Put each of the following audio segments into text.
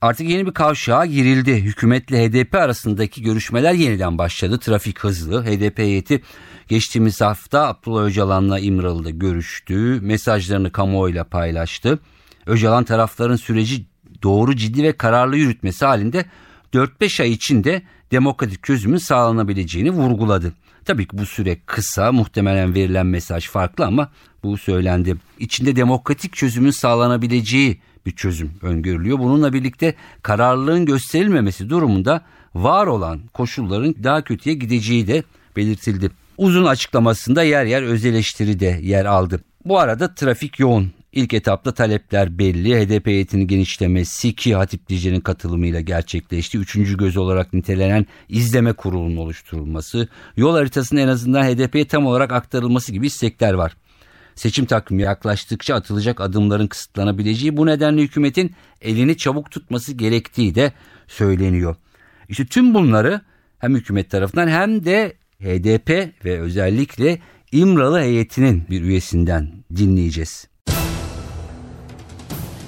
Artık yeni bir kavşağa girildi. Hükümetle HDP arasındaki görüşmeler yeniden başladı. Trafik hızlı. HDP heyeti geçtiğimiz hafta Abdullah Öcalan'la İmralı'da görüştü. Mesajlarını kamuoyuyla paylaştı. Öcalan tarafların süreci doğru ciddi ve kararlı yürütmesi halinde 4-5 ay içinde demokratik çözümün sağlanabileceğini vurguladı. Tabii ki bu süre kısa, muhtemelen verilen mesaj farklı ama bu söylendi. İçinde demokratik çözümün sağlanabileceği bir çözüm öngörülüyor. Bununla birlikte kararlılığın gösterilmemesi durumunda var olan koşulların daha kötüye gideceği de belirtildi. Uzun açıklamasında yer yer öz eleştiri de yer aldı. Bu arada trafik yoğun. İlk etapta talepler belli. HDP heyetinin genişlemesi ki Hatip Dice'nin katılımıyla gerçekleşti. Üçüncü göz olarak nitelenen izleme kurulunun oluşturulması, yol haritasının en azından HDP'ye tam olarak aktarılması gibi istekler var. Seçim takvimi yaklaştıkça atılacak adımların kısıtlanabileceği bu nedenle hükümetin elini çabuk tutması gerektiği de söyleniyor. İşte tüm bunları hem hükümet tarafından hem de HDP ve özellikle İmralı heyetinin bir üyesinden dinleyeceğiz.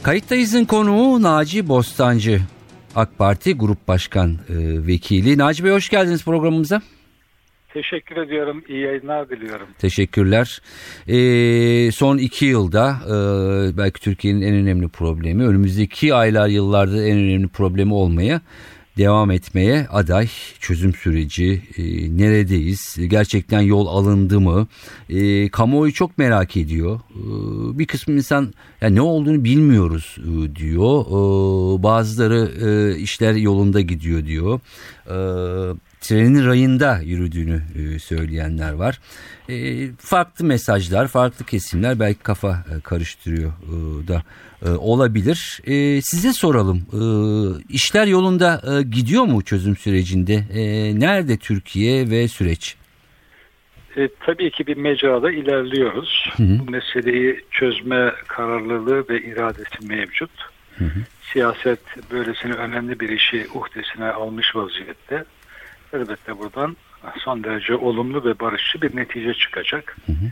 Kayıttayız'ın konuğu Naci Bostancı. AK Parti Grup Başkan e, Vekili. Naci Bey hoş geldiniz programımıza. Teşekkür ediyorum. İyi yayınlar diliyorum. Teşekkürler. Ee, son iki yılda e, belki Türkiye'nin en önemli problemi, önümüzdeki aylar yıllarda en önemli problemi olmaya devam etmeye aday çözüm süreci e, neredeyiz gerçekten yol alındı mı e, kamuoyu çok merak ediyor e, bir kısmı insan ya ne olduğunu bilmiyoruz e, diyor e, bazıları e, işler yolunda gidiyor diyor e, trenin rayında yürüdüğünü e, söyleyenler var. E, farklı mesajlar, farklı kesimler belki kafa e, karıştırıyor da olabilir. Size soralım. İşler yolunda gidiyor mu çözüm sürecinde? Nerede Türkiye ve süreç? E, tabii ki bir mecrada ilerliyoruz. Hı hı. Bu meseleyi çözme kararlılığı ve iradesi mevcut. Hı hı. Siyaset böylesine önemli bir işi uhdesine almış vaziyette elbette buradan son derece olumlu ve barışçı bir netice çıkacak. Hı hı.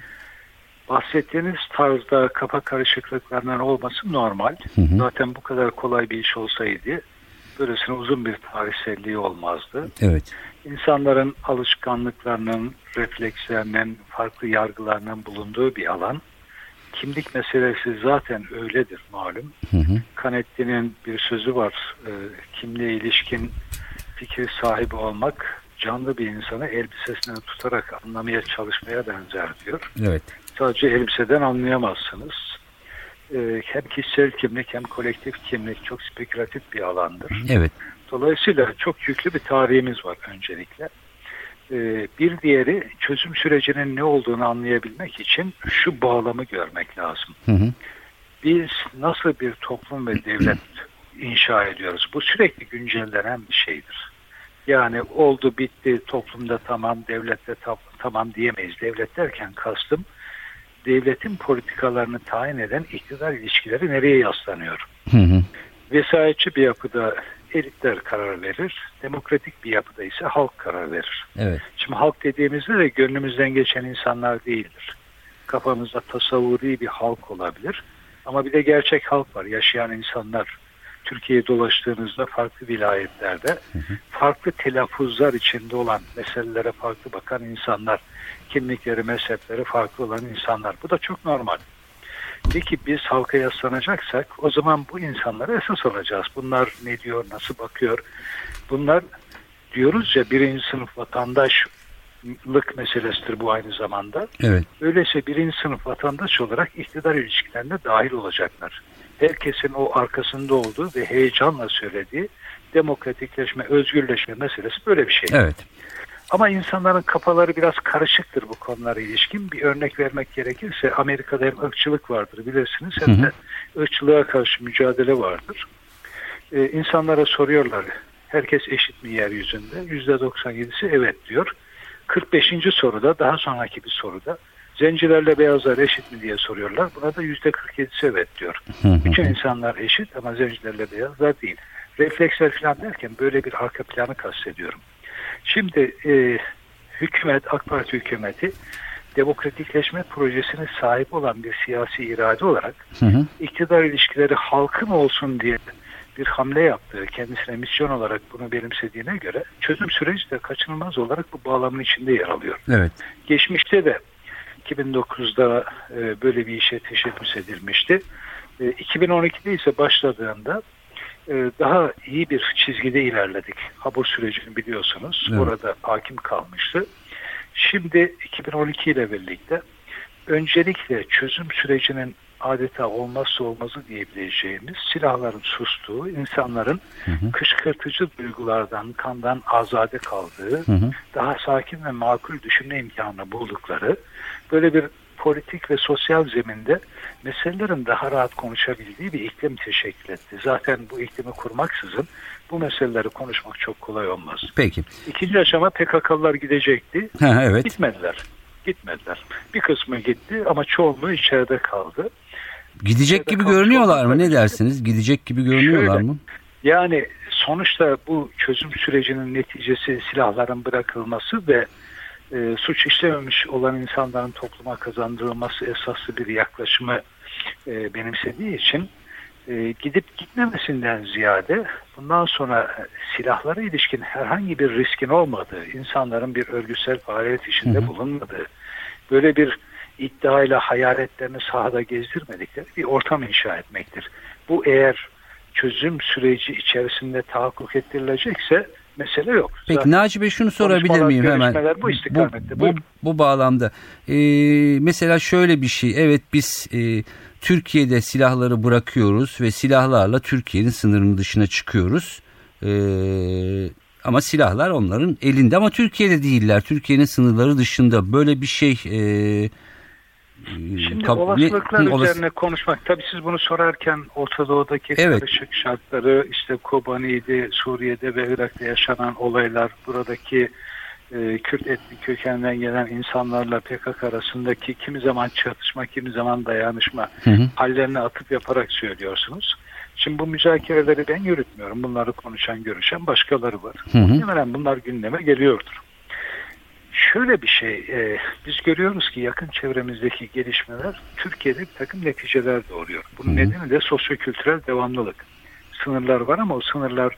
Bahsettiğiniz tarzda kafa karışıklıklarının olması normal. Hı hı. Zaten bu kadar kolay bir iş olsaydı böylesine uzun bir tarihselliği olmazdı. Evet. İnsanların alışkanlıklarının, reflekslerinin, farklı yargılarının bulunduğu bir alan. Kimlik meselesi zaten öyledir malum. Hı hı. Canetti'nin bir sözü var. E, kimliğe ilişkin fikir sahibi olmak canlı bir insanı elbisesinden tutarak anlamaya çalışmaya benzer diyor. Evet. Sadece elbiseden anlayamazsınız. Ee, hem kişisel kimlik hem kolektif kimlik çok spekülatif bir alandır. Evet. Dolayısıyla çok yüklü bir tarihimiz var öncelikle. Ee, bir diğeri çözüm sürecinin ne olduğunu anlayabilmek için şu bağlamı görmek lazım. Hı hı. Biz nasıl bir toplum ve devlet inşa ediyoruz. Bu sürekli güncellenen bir şeydir. Yani oldu bitti toplumda tamam devlette tamam diyemeyiz. Devlet derken kastım devletin politikalarını tayin eden iktidar ilişkileri nereye yaslanıyor? Hı hı. Vesayetçi bir yapıda elitler karar verir. Demokratik bir yapıda ise halk karar verir. Evet. Şimdi halk dediğimizde de gönlümüzden geçen insanlar değildir. Kafamızda tasavvuri bir halk olabilir. Ama bir de gerçek halk var. Yaşayan insanlar Türkiye'ye dolaştığınızda farklı vilayetlerde hı hı. farklı telaffuzlar içinde olan meselelere farklı bakan insanlar, kimlikleri, mezhepleri farklı olan insanlar. Bu da çok normal. Peki biz halka yaslanacaksak o zaman bu insanlara esas alacağız. Bunlar ne diyor, nasıl bakıyor? Bunlar diyoruz ya birinci sınıf vatandaşlık meselesidir bu aynı zamanda. Evet. Öyleyse birinci sınıf vatandaş olarak iktidar ilişkilerine dahil olacaklar herkesin o arkasında olduğu ve heyecanla söylediği demokratikleşme, özgürleşme meselesi böyle bir şey. Evet. Ama insanların kafaları biraz karışıktır bu konulara ilişkin. Bir örnek vermek gerekirse Amerika'da hem ırkçılık vardır bilirsiniz hem de ırkçılığa karşı mücadele vardır. e, insanlara soruyorlar. Herkes eşit mi yeryüzünde? %97'si evet diyor. 45. soruda daha sonraki bir soruda zencilerle beyazlar eşit mi diye soruyorlar. Buna da %47'si evet diyor. Bütün insanlar eşit ama zencilerle beyazlar değil. Refleksler falan derken böyle bir arka planı kastediyorum. Şimdi e, hükümet, AK Parti hükümeti demokratikleşme projesine sahip olan bir siyasi irade olarak Hı hı. iktidar ilişkileri halkın olsun diye bir hamle yaptığı, kendisine misyon olarak bunu benimsediğine göre çözüm süreci de kaçınılmaz olarak bu bağlamın içinde yer alıyor. Evet. Geçmişte de 2009'da e, böyle bir işe teşebbüs edilmişti. E, 2012'de ise başladığında e, daha iyi bir çizgide ilerledik. Habur sürecini biliyorsunuz. Evet. Orada hakim kalmıştı. Şimdi 2012 ile birlikte öncelikle çözüm sürecinin adeta olmazsa olmazı diyebileceğimiz silahların sustuğu, insanların kışkırtıcı duygulardan, kandan azade kaldığı, Hı hı. daha sakin ve makul düşünme imkanı buldukları, böyle bir politik ve sosyal zeminde meselelerin daha rahat konuşabildiği bir iklim teşekkül etti. Zaten bu iklimi kurmaksızın bu meseleleri konuşmak çok kolay olmaz. Peki. İkinci aşama PKK'lılar gidecekti. Ha, evet. Gitmediler. Gitmediler. Bir kısmı gitti ama çoğunluğu içeride kaldı. Gidecek gibi görünüyorlar mı? Ne dersiniz? Gidecek gibi görünüyorlar Şöyle. mı? Yani sonuçta bu çözüm sürecinin neticesi silahların bırakılması ve e, suç işlememiş olan insanların topluma kazandırılması esaslı bir yaklaşımı e, benimsediği için e, gidip gitmemesinden ziyade bundan sonra silahlara ilişkin herhangi bir riskin olmadığı, insanların bir örgütsel faaliyet içinde Hı hı. bulunmadığı, böyle bir iddiayla hayaletlerini sahada gezdirmedikleri bir ortam inşa etmektir. Bu eğer çözüm süreci içerisinde tahakkuk ettirilecekse mesele yok. Peki Zaten Naci Bey şunu sorabilir miyim hemen? bu istikamette. Bu, Buyurun. bu bağlamda. Ee, mesela şöyle bir şey. Evet biz e, Türkiye'de silahları bırakıyoruz ve silahlarla Türkiye'nin sınırının dışına çıkıyoruz. Ee, ama silahlar onların elinde ama Türkiye'de değiller. Türkiye'nin sınırları dışında böyle bir şey e, Şimdi kap- olasılıklar ne- üzerine konuşmak. Tabii siz bunu sorarken Orta Doğu'daki Evet. karışık şartları, işte Kobani'de, Suriye'de ve Irak'ta yaşanan olaylar, buradaki e, Kürt etnik kökenden gelen insanlarla PKK arasındaki kimi zaman çatışma, kimi zaman dayanışma Hı hı. hallerine atıp yaparak söylüyorsunuz. Şimdi bu müzakereleri ben yürütmüyorum. Bunları konuşan, görüşen başkaları var. Muhtemelen bunlar gündeme geliyordur. Şöyle bir şey, e, biz görüyoruz ki yakın çevremizdeki gelişmeler Türkiye'de bir takım neticeler doğuruyor. Bunun Hı hı. nedeni de sosyokültürel devamlılık. Sınırlar var ama o sınırlar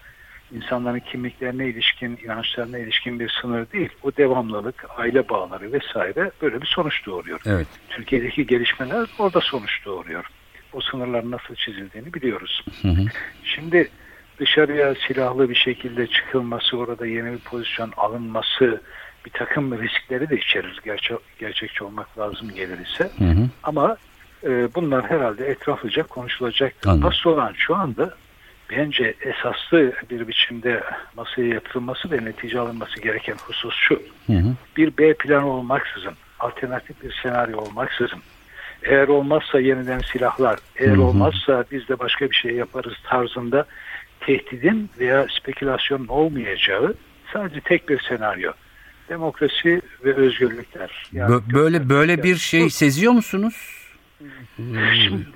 insanların kimliklerine ilişkin, inançlarına ilişkin bir sınır değil. O devamlılık, aile bağları vesaire böyle bir sonuç doğuruyor. Evet. Türkiye'deki gelişmeler orada sonuç doğuruyor. O sınırların nasıl çizildiğini biliyoruz. Hı hı. Şimdi dışarıya silahlı bir şekilde çıkılması, orada yeni bir pozisyon alınması bir takım riskleri de içerir. Gerçek, gerçekçi olmak lazım gelir ise. Hı hı. Ama e, bunlar herhalde etraflıca konuşulacak. Asıl olan şu anda bence esaslı bir biçimde masaya yatırılması ve netice alınması gereken husus şu. Hı hı. Bir B planı olmaksızın, alternatif bir senaryo olmaksızın, eğer olmazsa yeniden silahlar, eğer Hı hı. olmazsa biz de başka bir şey yaparız tarzında tehdidin veya spekülasyonun olmayacağı sadece tek bir senaryo. Demokrasi ve özgürlükler. Yani Bö- böyle böyle bir şey Bu- seziyor musunuz? Şimdi,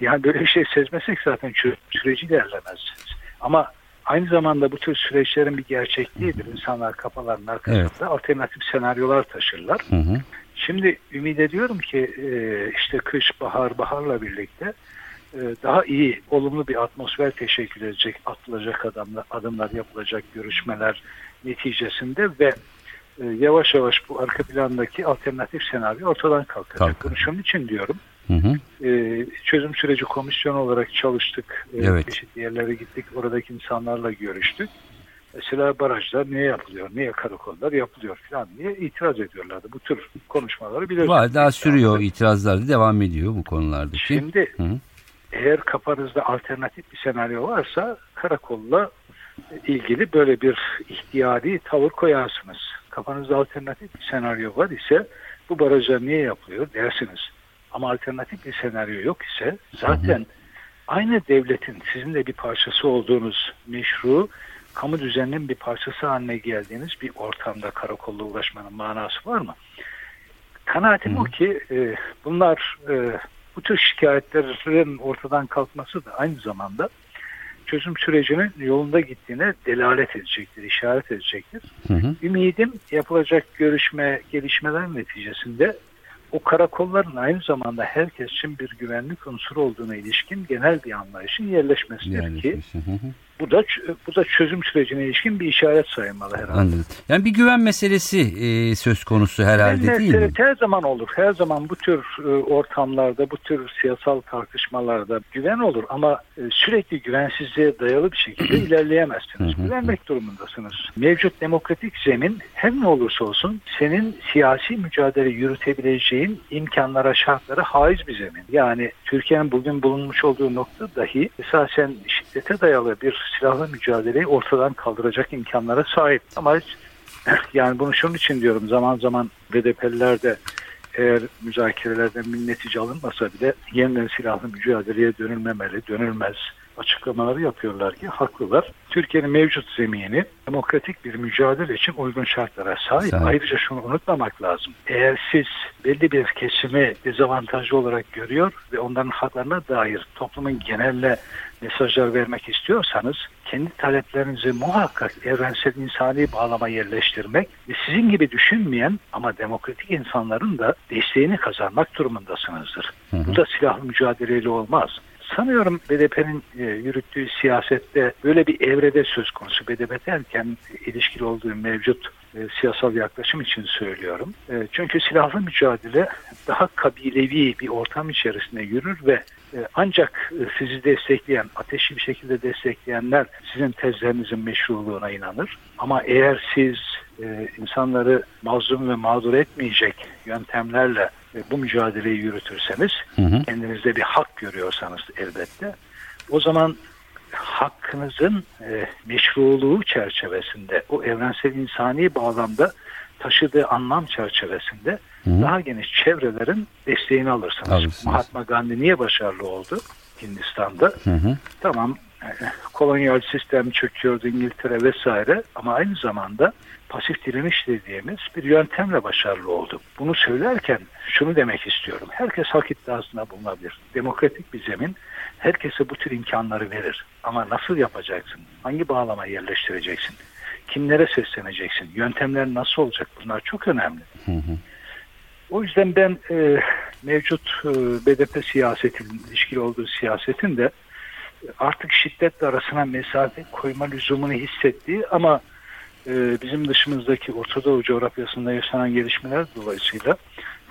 yani böyle bir şey sezmesek zaten süreci ilerlemez. Ama aynı zamanda bu tür süreçlerin bir gerçekliğidir. İnsanlar kafalarının arkasında Evet. alternatif senaryolar taşırlar. Hı hı. Şimdi ümit ediyorum ki işte kış, bahar, baharla birlikte daha iyi, olumlu bir atmosfer teşekkür edecek, atılacak adımlar, adımlar yapılacak görüşmeler neticesinde ve e, yavaş yavaş bu arka plandaki alternatif senaryo ortadan kalkacak. Kalkar. Bunu şunun için diyorum. Hı hı. E, çözüm süreci komisyonu olarak çalıştık. E, Evet. Çeşitli yerlere gittik. Oradaki insanlarla görüştük. Mesela barajlar niye yapılıyor, niye karakollar yapılıyor falan diye itiraz ediyorlardı. Bu tür konuşmaları biliyorsunuz. Var daha sürüyor itirazlar da devam ediyor bu konulardaki. Şimdi Hı hı. Eğer kafanızda alternatif bir senaryo varsa karakolla ilgili böyle bir ihtiyari tavır koyarsınız. Kafanızda alternatif bir senaryo var ise bu barajlar niye yapılıyor dersiniz. Ama alternatif bir senaryo yok ise zaten aynı devletin sizin de bir parçası olduğunuz meşru kamu düzeninin bir parçası haline geldiğiniz bir ortamda karakolla uğraşmanın manası var mı? Kanaatim Hı. o ki e, bunlar e, bu tür şikayetlerin ortadan kalkması da aynı zamanda çözüm sürecinin yolunda gittiğine delalet edecektir, işaret edecektir. Hı hı. Ümidim yapılacak görüşme, gelişmeler neticesinde o karakolların aynı zamanda herkes için bir güvenlik unsuru olduğuna ilişkin genel bir anlayışın yerleşmesidir ki hı hı. Bu da bu da çözüm sürecine ilişkin bir işaret sayılmalı herhalde. Anladım. Yani bir güven meselesi e, söz konusu herhalde güven değil mi? Her zaman olur. Her zaman bu tür e, ortamlarda, bu tür siyasal tartışmalarda güven olur ama e, sürekli güvensizliğe dayalı bir şekilde ilerleyemezsiniz. Güvenmek durumundasınız. Mevcut demokratik zemin her ne olursa olsun senin siyasi mücadele yürütebileceğin imkanlara, şartlara haiz bir zemin. Yani Türkiye'nin bugün bulunmuş olduğu nokta dahi esasen şiddete dayalı bir silahlı mücadeleyi ortadan kaldıracak imkanlara sahip. Ama yani bunu şunun için diyorum zaman zaman BDP'liler de eğer müzakerelerden bir netice alınmasa bile yeniden silahlı mücadeleye dönülmemeli, dönülmez açıklamaları yapıyorlar ki haklılar. Türkiye'nin mevcut zemini demokratik bir mücadele için uygun şartlara sahip. Sahip. Ayrıca şunu unutmamak lazım. Eğer siz belli bir kesimi dezavantajlı olarak görüyor ve onların haklarına dair toplumun geneline mesajlar vermek istiyorsanız kendi taleplerinizi muhakkak evrensel insani bağlama yerleştirmek ve sizin gibi düşünmeyen ama demokratik insanların da desteğini kazanmak durumundasınızdır. Hı hı. Bu da silahlı mücadeleyle olmaz sanıyorum BDP'nin e, yürüttüğü siyasette böyle bir evrede söz konusu. BDP derken ilişkili olduğu mevcut e, siyasal yaklaşım için söylüyorum. E, çünkü silahlı mücadele daha kabilevi bir ortam içerisinde yürür ve e, ancak e, sizi destekleyen, ateşli bir şekilde destekleyenler sizin tezlerinizin meşruluğuna inanır. Ama eğer siz e, insanları mazlum ve mağdur etmeyecek yöntemlerle bu mücadeleyi yürütürseniz, hı hı. kendinizde bir hak görüyorsanız elbette, o zaman hakkınızın e, meşruluğu çerçevesinde, o evrensel insani bağlamda taşıdığı anlam çerçevesinde Hı-hı. daha geniş çevrelerin desteğini alırsınız. Alırsınız. Mahatma Gandhi niye başarılı oldu Hindistan'da? Hı-hı. Tamam kolonyal sistem çöküyordu İngiltere vesaire ama aynı zamanda pasif direniş dediğimiz bir yöntemle başarılı oldu. Bunu söylerken şunu demek istiyorum. Herkes hak iddiasında bulunabilir. Demokratik bir zemin herkese bu tür imkanları verir. Ama nasıl yapacaksın? Hangi bağlama yerleştireceksin? Kimlere sesleneceksin? Yöntemler nasıl olacak? Bunlar çok önemli. Hı hı. O yüzden ben e, mevcut e, BDP siyasetin, ilişkili olduğu siyasetin de artık şiddetle arasına mesafe koyma lüzumunu hissettiği ama e, bizim dışımızdaki Orta Doğu coğrafyasında yaşanan gelişmeler dolayısıyla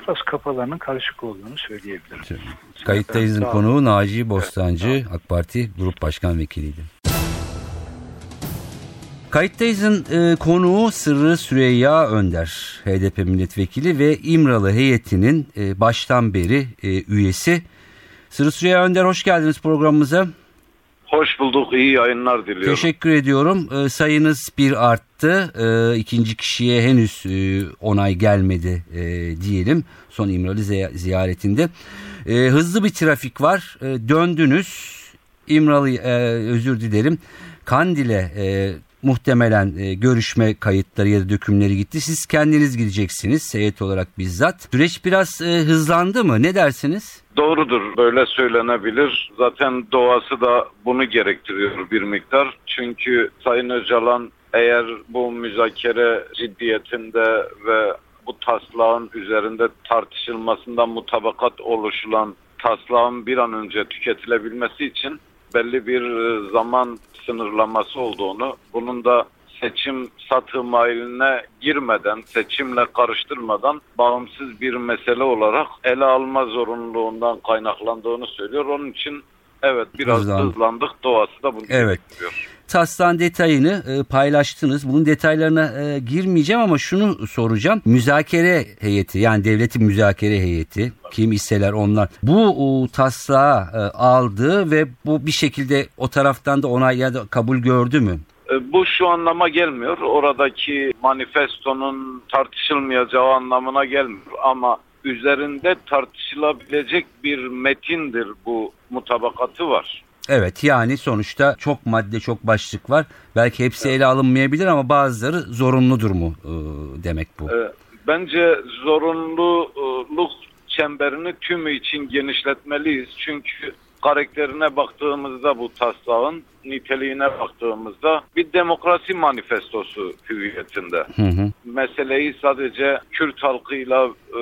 biraz kafalarının karışık olduğunu söyleyebilirim. Kayıttayız'ın konuğu Naci Bostancı, evet, AK Parti Grup Başkan Vekiliydi. Kayıttayız'ın e, konuğu Sırrı Süreyya Önder, HDP milletvekili ve İmralı heyetinin e, baştan beri e, üyesi. Sırrı Süreyya Önder hoş geldiniz programımıza. Hoş bulduk. İyi yayınlar diliyorum. Teşekkür ediyorum. E, sayınız bir arttı. E, ikinci kişiye henüz e, onay gelmedi e, diyelim. Son İmralı ziyaretinde. E, hızlı bir trafik var. E, döndünüz. İmralı e, özür dilerim. Kandil'e e, muhtemelen e, görüşme kayıtları ya da dökümleri gitti. Siz kendiniz gideceksiniz heyet olarak bizzat. Süreç biraz e, hızlandı mı? Ne dersiniz? Doğrudur. Böyle söylenebilir. Zaten doğası da bunu gerektiriyor bir miktar. Çünkü Sayın Öcalan eğer bu müzakere ciddiyetinde ve bu taslağın üzerinde tartışılmasından mutabakat oluşulan taslağın bir an önce tüketilebilmesi için belli bir e, zaman sınırlaması olduğunu, bunun da seçim satı mailine girmeden, seçimle karıştırmadan bağımsız bir mesele olarak ele alma zorunluluğundan kaynaklandığını söylüyor. Onun için evet biraz Hızlandı. hızlandık. Doğası da bunu evet. gerektiriyor. TAS'tan detayını e, paylaştınız. Bunun detaylarına e, girmeyeceğim ama şunu soracağım. Müzakere heyeti yani devletin müzakere heyeti kim iseler onlar bu taslağı e, aldı ve bu bir şekilde o taraftan da onay ya da kabul gördü mü? Bu şu anlama gelmiyor. Oradaki manifestonun tartışılmayacağı anlamına gelmiyor. Ama üzerinde tartışılabilecek bir metindir bu mutabakatı var. Evet yani sonuçta çok madde çok başlık var. Belki hepsi ele alınmayabilir ama bazıları zorunludur mu e, demek bu. Ee, Bence zorunluluk çemberini tümü için genişletmeliyiz. Çünkü karakterine baktığımızda bu taslağın niteliğine baktığımızda bir demokrasi manifestosu hüviyetinde. Hı hı. Meseleyi sadece Kürt halkıyla e,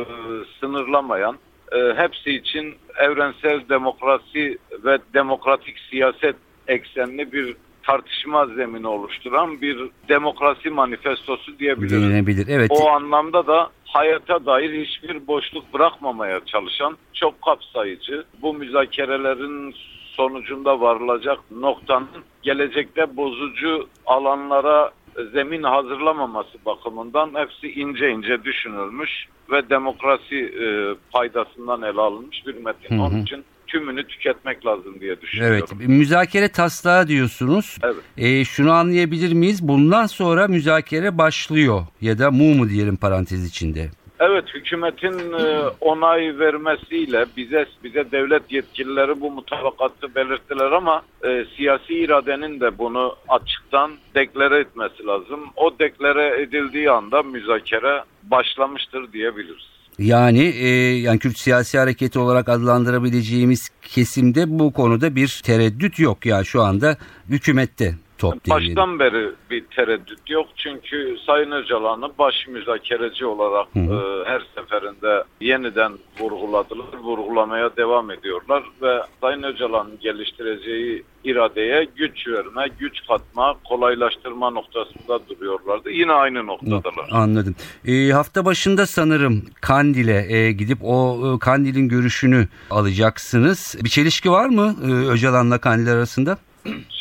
sınırlamayan, e, hepsi için evrensel demokrasi ve demokratik siyaset eksenli bir tartışma zemini oluşturan bir demokrasi manifestosu diyebiliriz. Denilebilir. Evet. O anlamda da hayata dair hiçbir boşluk bırakmamaya çalışan çok kapsayıcı bu müzakerelerin sonucunda varılacak noktanın gelecekte bozucu alanlara zemin hazırlamaması bakımından hepsi ince ince düşünülmüş ve demokrasi e, paydasından ele alınmış bir metin. Hı hı. Onun için tümünü tüketmek lazım diye düşünüyorum. Evet, müzakere taslağı diyorsunuz. Evet. E, şunu anlayabilir miyiz? Bundan sonra müzakere başlıyor ya da mu mu diyelim parantez içinde. Evet hükümetin e, onay vermesiyle bize bize devlet yetkilileri bu mutabakatı belirttiler ama e, siyasi iradenin de bunu açıktan deklare etmesi lazım. O deklare edildiği anda müzakere başlamıştır diyebiliriz. Yani e, yani Kürt siyasi hareketi olarak adlandırabileceğimiz kesimde bu konuda bir tereddüt yok ya şu anda hükümette top diyelim. Baştan beri bir tereddüt yok çünkü Sayın Öcalan'ı baş müzakereci olarak Hı hı. e, her seferinde yeniden vurguladılar, vurgulamaya devam ediyorlar ve Sayın Öcalan'ın geliştireceği iradeye güç verme, güç katma, kolaylaştırma noktasında duruyorlardı. Yine aynı noktadalar. Anladım. E, hafta başında sanırım Kandil'e e, gidip o e, Kandil'in görüşünü alacaksınız. Bir çelişki var mı e, Öcalan'la Kandil arasında?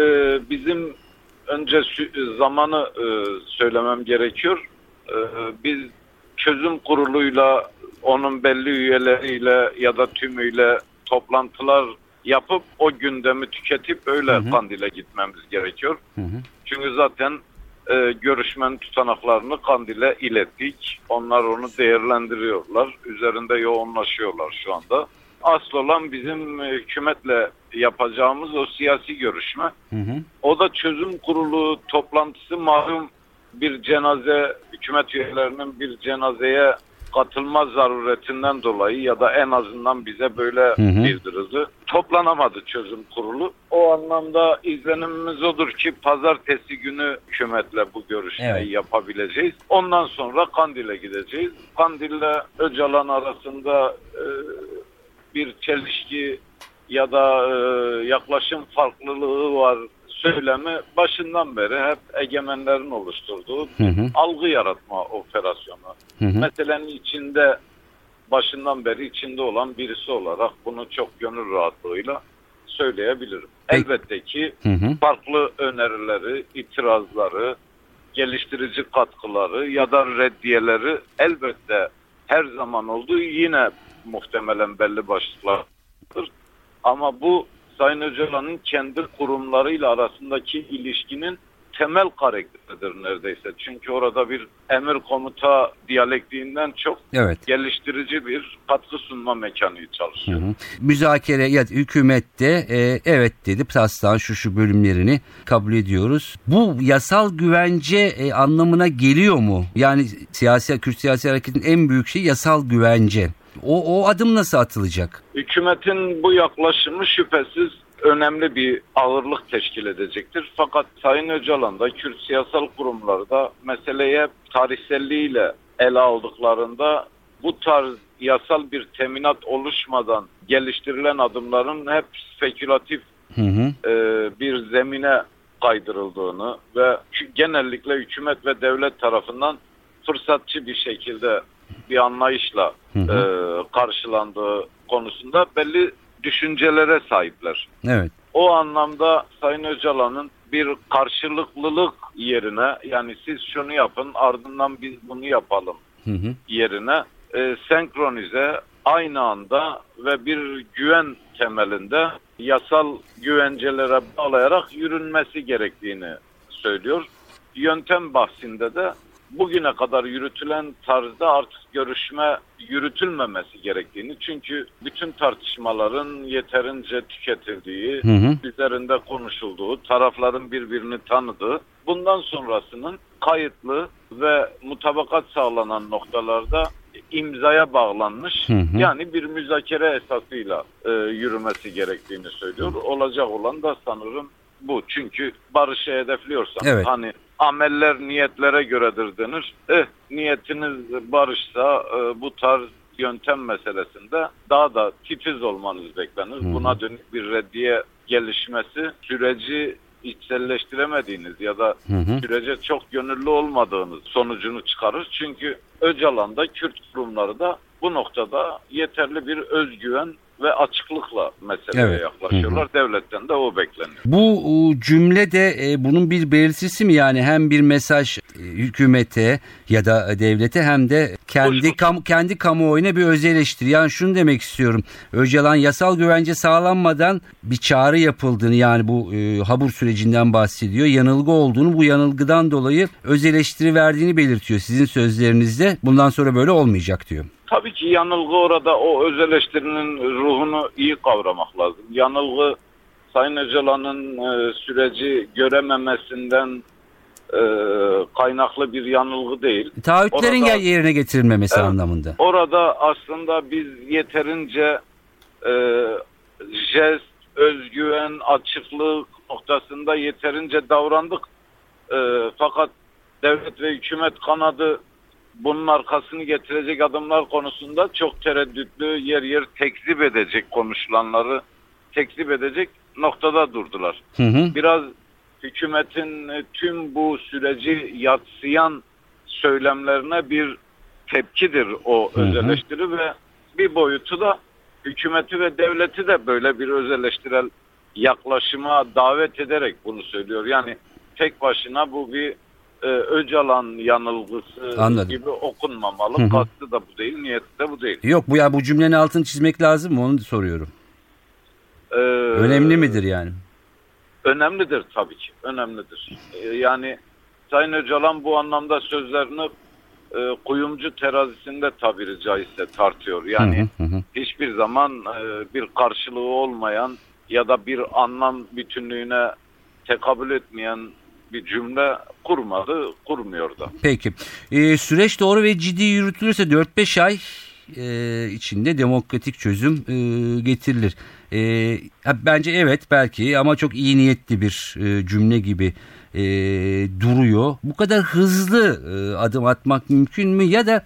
E, bizim önce zamanı e, söylemem gerekiyor. E, biz çözüm kuruluyla onun belli üyeleriyle ya da tümüyle toplantılar yapıp o gündemi tüketip öyle Hı hı. Kandil'e gitmemiz gerekiyor. Hı hı. Çünkü zaten e, görüşmenin tutanaklarını Kandil'e ilettik. Onlar onu değerlendiriyorlar. Üzerinde yoğunlaşıyorlar şu anda. Asıl olan bizim e, hükümetle yapacağımız o siyasi görüşme. Hı hı. O da çözüm kurulu toplantısı malum bir cenaze, hükümet üyelerinin bir cenazeye katılma zaruretinden dolayı ya da en azından bize böyle hı. bildirildi. Toplanamadı çözüm kurulu. O anlamda izlenimimiz odur ki pazartesi günü hükümetle bu görüşmeyi Evet. yapabileceğiz. Ondan sonra Kandil'e gideceğiz. Kandil'le Öcalan arasında e, bir çelişki ya da e, yaklaşım farklılığı var söylemi başından beri hep egemenlerin oluşturduğu Hı hı. algı yaratma operasyonu. Hı hı. Meselenin içinde başından beri içinde olan birisi olarak bunu çok gönül rahatlığıyla söyleyebilirim. Elbette ki Hı hı. farklı önerileri, itirazları, geliştirici katkıları ya da reddiyeleri elbette her zaman olduğu yine muhtemelen belli başlıklardır. Ama bu Sayın Öcalan'ın kendi kurumlarıyla arasındaki ilişkinin temel karakteridir neredeyse. Çünkü orada bir emir komuta diyalektiğinden çok Evet. geliştirici bir katkı sunma mekanı Hı çalışıyor. hı. Müzakere ya hükümette e, evet dedi taslağın şu şu bölümlerini kabul ediyoruz. Bu yasal güvence e, anlamına geliyor mu? Yani siyasi Kürt siyasi hareketin en büyük şeyi yasal güvence. O, o adım nasıl atılacak? Hükümetin bu yaklaşımı şüphesiz önemli bir ağırlık teşkil edecektir. Fakat Sayın Öcalan da Kürt siyasal kurumları da meseleye tarihselliğiyle ele aldıklarında bu tarz yasal bir teminat oluşmadan geliştirilen adımların hep spekülatif Hı hı. e, bir zemine kaydırıldığını ve genellikle hükümet ve devlet tarafından fırsatçı bir şekilde bir anlayışla Hı hı. e, karşılandığı konusunda belli düşüncelere sahipler. Evet. O anlamda Sayın Öcalan'ın bir karşılıklılık yerine yani siz şunu yapın ardından biz bunu yapalım Hı hı. yerine e, senkronize aynı anda ve bir güven temelinde yasal güvencelere bağlayarak yürünmesi gerektiğini söylüyor. Yöntem bahsinde de bugüne kadar yürütülen tarzda artık görüşme yürütülmemesi gerektiğini çünkü bütün tartışmaların yeterince tüketildiği, Hı hı. üzerinde konuşulduğu, tarafların birbirini tanıdığı, bundan sonrasının kayıtlı ve mutabakat sağlanan noktalarda imzaya bağlanmış Hı hı. yani bir müzakere esasıyla e, yürümesi gerektiğini söylüyor. Olacak olan da sanırım bu. Çünkü barışı hedefliyorsan Evet. hani ameller niyetlere göredir denir. Eh niyetiniz barışsa e, bu tarz yöntem meselesinde daha da titiz olmanız beklenir. hı. Buna dönük bir reddiye gelişmesi süreci içselleştiremediğiniz ya da Hı hı. sürece çok gönüllü olmadığınız sonucunu çıkarır. Çünkü Öcalan'da Kürt kurumları da bu noktada yeterli bir özgüven ve açıklıkla meseleye Evet. yaklaşıyorlar. Devletten de o bekleniyor. Bu e, cümle de e, bunun bir belirtisi mi yani hem bir mesaj e, hükümete ya da devlete hem de kendi kam kendi kamuoyuna bir öz eleştiri. Yani şunu demek istiyorum. Öcalan yasal güvence sağlanmadan bir çağrı yapıldığını yani bu e, Habur sürecinden bahsediyor. Yanılgı olduğunu bu yanılgıdan dolayı öz eleştiri verdiğini belirtiyor sizin sözlerinizde. Bundan sonra böyle olmayacak diyor. Tabii ki yanılgı orada o öz eleştirinin ruhunu iyi kavramak lazım. Yanılgı Sayın Öcalan'ın e, süreci görememesinden e, kaynaklı bir yanılgı değil. Taahhütlerin Orada- yerine getirilmemesi Evet. anlamında. Orada aslında biz yeterince e, jest, özgüven, açıklık noktasında yeterince davrandık. E, fakat devlet ve hükümet kanadı bunun arkasını getirecek adımlar konusunda çok tereddütlü, yer yer tekzip edecek konuşulanları tekzip edecek noktada durdular Hı hı. biraz hükümetin e, tüm bu süreci yatsıyan söylemlerine bir tepkidir o Hı hı. öz eleştiri ve bir boyutu da hükümeti ve devleti de böyle bir öz eleştirel yaklaşıma davet ederek bunu söylüyor. Yani tek başına bu bir e, Öcalan yanılgısı Anladım. gibi okunmamalı. Hı hı. Kastı da bu değil, niyeti de bu değil. Yok bu ya bu cümlenin altını çizmek lazım mı onu soruyorum. Ee, Önemli midir yani? Önemlidir tabii ki. Önemlidir. Ee, Yani Sayın Öcalan bu anlamda sözlerini e, kuyumcu terazisinde tabiri caizse tartıyor. Yani Hı hı hı. hiçbir zaman e, bir karşılığı olmayan ya da bir anlam bütünlüğüne tekabül etmeyen bir cümle kurmadı, kurmuyor da. Peki. Ee, süreç doğru ve ciddi yürütülürse 4-5 ay e, içinde demokratik çözüm e, getirilir. E, bence evet belki ama çok iyi niyetli bir e, cümle gibi e, duruyor. Bu kadar hızlı e, adım atmak mümkün mü ya da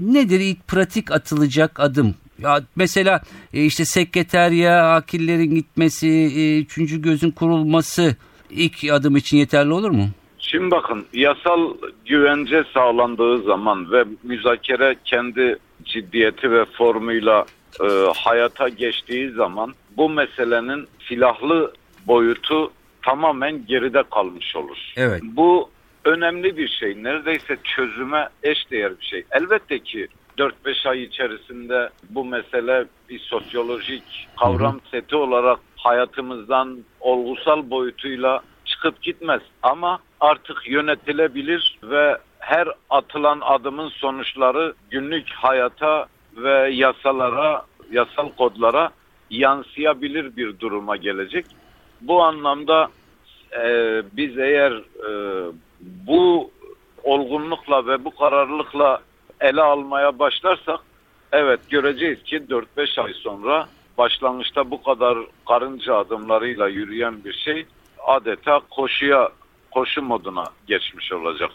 nedir ilk pratik atılacak adım? Ya mesela e, işte sekreterya, akillerin gitmesi, e, üçüncü gözün kurulması ilk adım için yeterli olur mu? Şimdi bakın yasal güvence sağlandığı zaman ve müzakere kendi ciddiyeti ve formuyla e, hayata geçtiği zaman bu meselenin silahlı boyutu tamamen geride kalmış olur. Evet. Bu önemli bir şey. Neredeyse çözüme eşdeğer bir şey. Elbette ki 4-5 ay içerisinde bu mesele bir sosyolojik kavram seti olarak hayatımızdan olgusal boyutuyla çıkıp gitmez. Ama artık yönetilebilir ve her atılan adımın sonuçları günlük hayata ve yasalara, yasal kodlara yansıyabilir bir duruma gelecek. Bu anlamda e, biz eğer e, bu olgunlukla ve bu kararlılıkla ele almaya başlarsak evet göreceğiz ki 4-5 ay sonra başlangıçta bu kadar karınca adımlarıyla yürüyen bir şey adeta koşuya koşu moduna geçmiş olacak.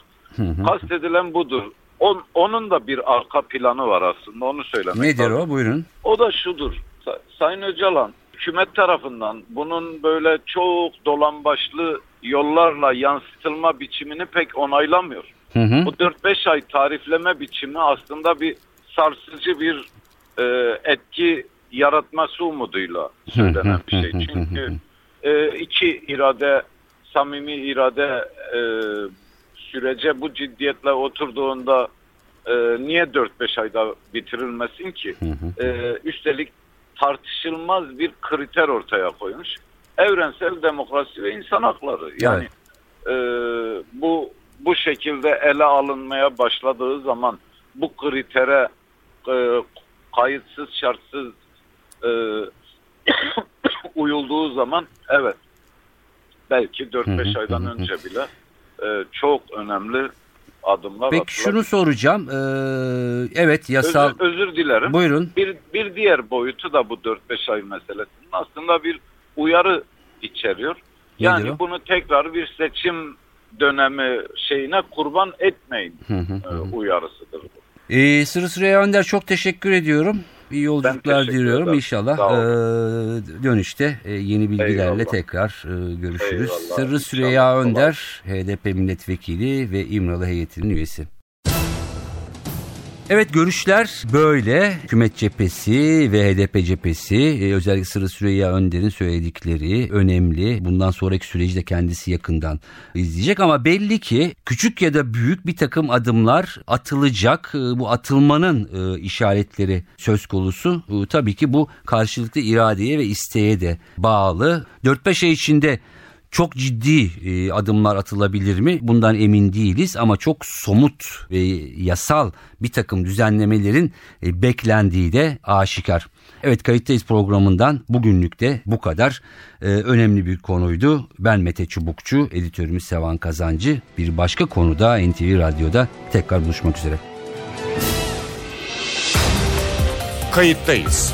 Kastedilen budur. On, onun da bir arka planı var aslında onu söylemek Nedir lazım. o? Buyurun. O da şudur. Sa- Sayın Öcalan hükümet tarafından bunun böyle çok dolambaçlı yollarla yansıtılma biçimini pek onaylamıyor. Hı hı. Bu 4-5 ay tarifleme biçimi aslında bir sarsıcı bir e, etki yaratması umuduyla söylenen bir şey. Çünkü e, iki irade, samimi irade e, sürece bu ciddiyetle oturduğunda e, niye 4-5 ayda bitirilmesin ki? E, üstelik tartışılmaz bir kriter ortaya koymuş. Evrensel demokrasi ve insan hakları. Yani e, bu bu şekilde ele alınmaya başladığı zaman bu kritere e, kayıtsız şartsız e, uyulduğu zaman evet belki 4-5 aydan önce bile e, çok önemli adımlar Peki atılabilir. şunu soracağım. Ee, evet yasal... Özür, özür dilerim. Buyurun. Bir, bir diğer boyutu da bu 4-5 ay meselesinin aslında bir uyarı içeriyor. Yani Nedir o? bunu tekrar bir seçim dönemi şeyine kurban etmeyin e, uyarısıdır bu. Ee, Sırı Süreyya Önder çok teşekkür ediyorum. İyi yolculuklar diliyorum. İnşallah ee, dönüşte ee, yeni bilgilerle Eyvallah. tekrar ee, görüşürüz. Eyvallah. Sırrı. Süreyya. Önder, HDP milletvekili ve İmralı heyetinin üyesi. Evet görüşler böyle. Hükümet cephesi ve HDP cephesi e, özellikle Sırrı Süreyya Önder'in söyledikleri önemli. Bundan sonraki süreci de kendisi yakından izleyecek ama belli ki küçük ya da büyük bir takım adımlar atılacak. E, Bu atılmanın e, işaretleri söz konusu. Tabii ki bu karşılıklı iradeye ve isteğe de bağlı. 4-5 ay içinde çok ciddi e, adımlar atılabilir mi? Bundan emin değiliz ama çok somut ve yasal bir takım düzenlemelerin e, beklendiği de aşikar. Evet kayıttayız programından bugünlük de bu kadar e, önemli bir konuydu. Ben Mete Çubukçu, editörümüz Sevan Kazancı. Bir başka konuda NTV Radyo'da tekrar buluşmak üzere. Kayıttayız.